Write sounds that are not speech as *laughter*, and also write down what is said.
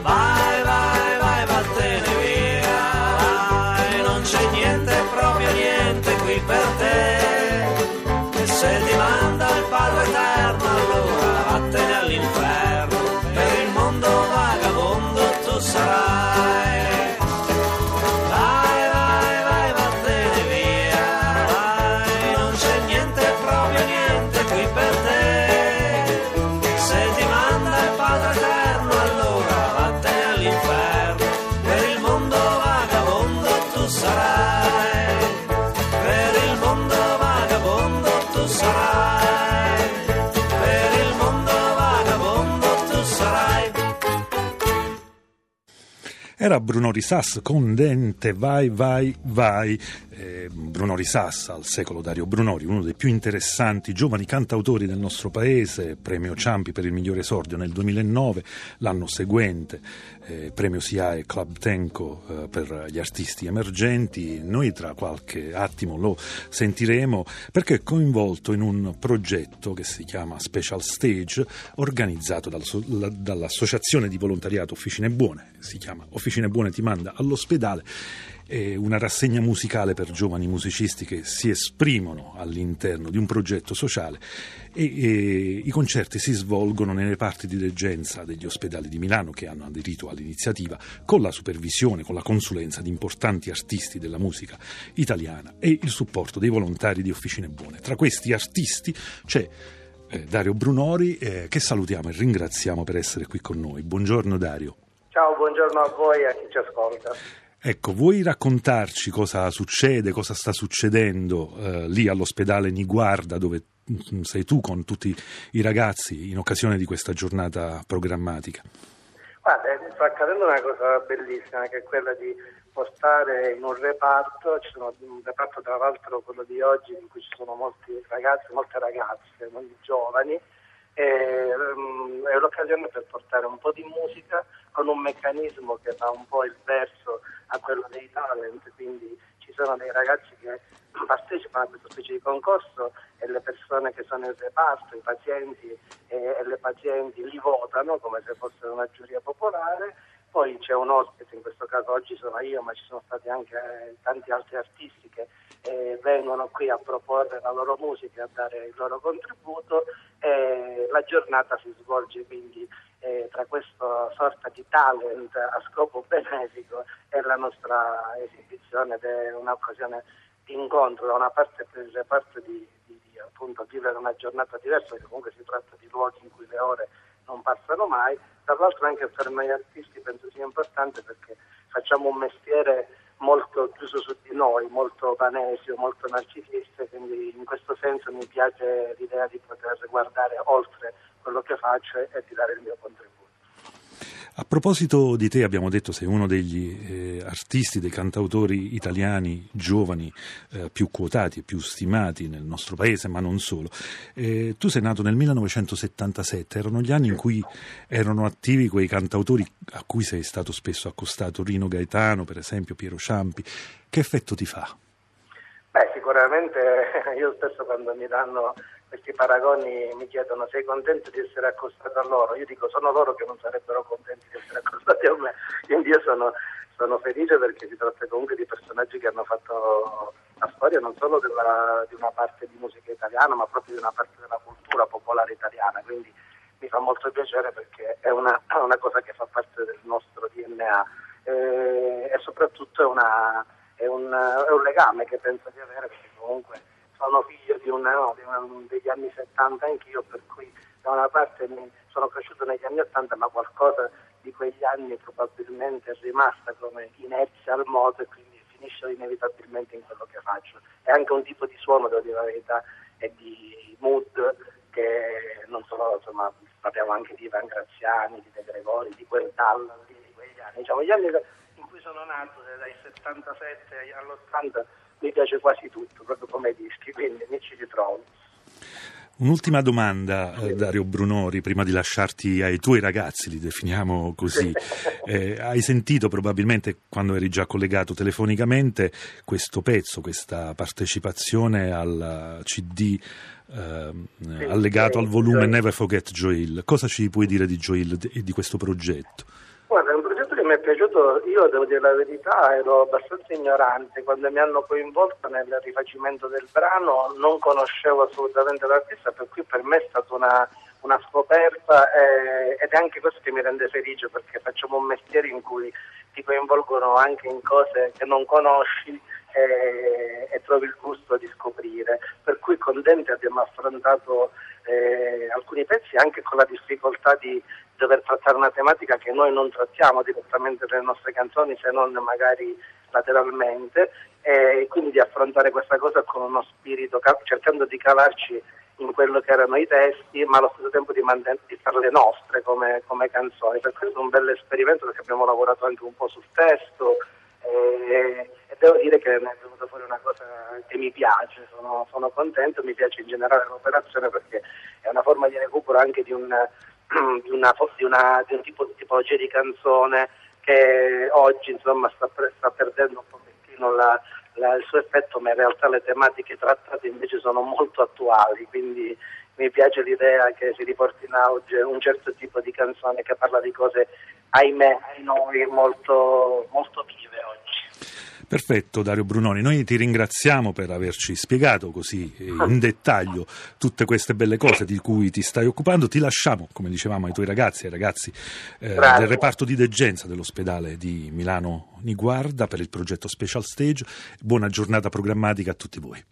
vai, Era Bruno Risas con Dente Vai Vai Vai. Eh, Bruno Risas al secolo Dario Brunori, uno dei più interessanti giovani cantautori del nostro paese, premio Ciampi per il migliore esordio nel 2009, l'anno seguente eh, premio SIAE Club Tenco eh, per gli artisti emergenti. Noi tra qualche attimo lo sentiremo perché è coinvolto in un progetto che si chiama Special Stage organizzato dal- la- dall'Associazione di Volontariato Officine Buone, si chiama Officine Buone ti manda all'ospedale una rassegna musicale per giovani musicisti che si esprimono all'interno di un progetto sociale e, e i concerti si svolgono nelle parti di reggenza degli ospedali di Milano che hanno aderito all'iniziativa con la supervisione, con la consulenza di importanti artisti della musica italiana e il supporto dei volontari di Officine Buone. Tra questi artisti c'è eh, Dario Brunori eh, che salutiamo e ringraziamo per essere qui con noi. Buongiorno Dario. Ciao, buongiorno a voi e a chi ci ascolta. Ecco, vuoi raccontarci cosa succede, cosa sta succedendo eh, lì all'ospedale Niguarda dove mm, sei tu con tutti i ragazzi in occasione di questa giornata programmatica? Guarda, eh, sta accadendo una cosa bellissima che è quella di portare in un reparto, ci sono un reparto tra l'altro quello di oggi in cui ci sono molti ragazzi, molte ragazze, molti giovani, è l'occasione per portare un po' di musica con un meccanismo che fa un po' il verso a quello dei talent, quindi ci sono dei ragazzi che partecipano a questa specie di concorso e le persone che sono in reparto, i pazienti e le pazienti li votano come se fosse una giuria popolare. Poi c'è un ospite, in questo caso oggi sono io, ma ci sono stati anche eh, tanti altri artisti che eh, vengono qui a proporre la loro musica a dare il loro contributo. E la giornata si svolge quindi eh, tra questa sorta di talent a scopo benefico e la nostra esibizione ed è un'occasione di incontro da una parte per reparto di, di, di appunto vivere una giornata diversa, perché comunque si tratta di luoghi in cui le ore non passano mai, dall'altro anche per noi artisti penso sia importante perché facciamo un mestiere molto chiuso su di noi, molto vanesio, molto narcisista, quindi in questo senso mi piace l'idea di poter guardare oltre quello che faccio e di dare il mio contributo. A proposito di te, abbiamo detto sei uno degli eh, artisti, dei cantautori italiani giovani eh, più quotati e più stimati nel nostro paese, ma non solo. Eh, tu sei nato nel 1977, erano gli anni in cui erano attivi quei cantautori a cui sei stato spesso accostato, Rino Gaetano, per esempio, Piero Ciampi. Che effetto ti fa? Beh, sicuramente *laughs* io stesso quando mi danno questi paragoni mi chiedono sei contento di essere accostato a loro? Io dico sono loro che non sarebbero contenti di essere accostati a me, quindi io sono, sono felice perché si tratta comunque di personaggi che hanno fatto la storia non solo della, di una parte di musica italiana ma proprio di una parte della cultura popolare italiana, quindi mi fa molto piacere perché è una, una cosa che fa parte del nostro DNA eh, e soprattutto è, una, è, un, è un legame che penso di avere perché comunque sono figlio di una, no, degli anni 70 anch'io, per cui da una parte sono cresciuto negli anni 80, ma qualcosa di quegli anni probabilmente è rimasta come inerzia al modo e quindi finisce inevitabilmente in quello che faccio. È anche un tipo di suono, devo dire la verità, e di mood che non solo, insomma, parliamo anche di Ivan Graziani, di De Gregori, di quel tallo, di, quegli anni. Diciamo, gli anni sono nato, dai 77 all'80, mi piace quasi tutto, proprio come dischi, quindi mi ci ritrovo. Un'ultima domanda, eh, Dario Brunori, prima di lasciarti ai tuoi ragazzi, li definiamo così. *laughs* Eh, hai sentito probabilmente, quando eri già collegato telefonicamente, questo pezzo, questa partecipazione al CD eh, Sì, allegato sì, al volume Joel. Never Forget Joel. Cosa ci puoi dire di Joel e di questo progetto? Guarda, è un progetto mi è piaciuto, io devo dire la verità, ero abbastanza ignorante quando mi hanno coinvolto nel rifacimento del brano, non conoscevo assolutamente l'artista, per cui per me è stata una, una scoperta eh, ed è anche questo che mi rende felice perché facciamo un mestiere in cui ti coinvolgono anche in cose che non conosci e, e trovi il gusto di scoprire. Per cui con Dente abbiamo affrontato eh, alcuni pezzi anche con la difficoltà di dover trattare una tematica che noi non trattiamo direttamente nelle nostre canzoni se non magari lateralmente e quindi di affrontare questa cosa con uno spirito cercando di calarci in quello che erano i testi ma allo stesso tempo di, manten- di farle nostre come, come canzoni. Per questo è un bel esperimento perché abbiamo lavorato anche un po' sul testo e, e devo dire che ne è venuta fuori una cosa che mi piace, sono, sono, contento, mi piace in generale l'operazione perché è una forma di recupero anche di un, *clears throat* di una, di una, di un tipo di tipologia di canzone che oggi insomma, sta, sta, perdendo un pochettino la, la, il suo effetto, ma in realtà le tematiche trattate invece sono molto attuali, quindi mi piace l'idea che si riporti in auge un certo tipo di canzone che parla di cose, ahimè, ai noi molto, molto vive oggi. Perfetto Dario Brunoni, noi ti ringraziamo per averci spiegato così eh, in dettaglio tutte queste belle cose di cui ti stai occupando, ti lasciamo come dicevamo ai tuoi ragazzi, ai ragazzi eh, del reparto di degenza dell'ospedale di Milano Niguarda per il progetto Special Stage, buona giornata programmatica a tutti voi.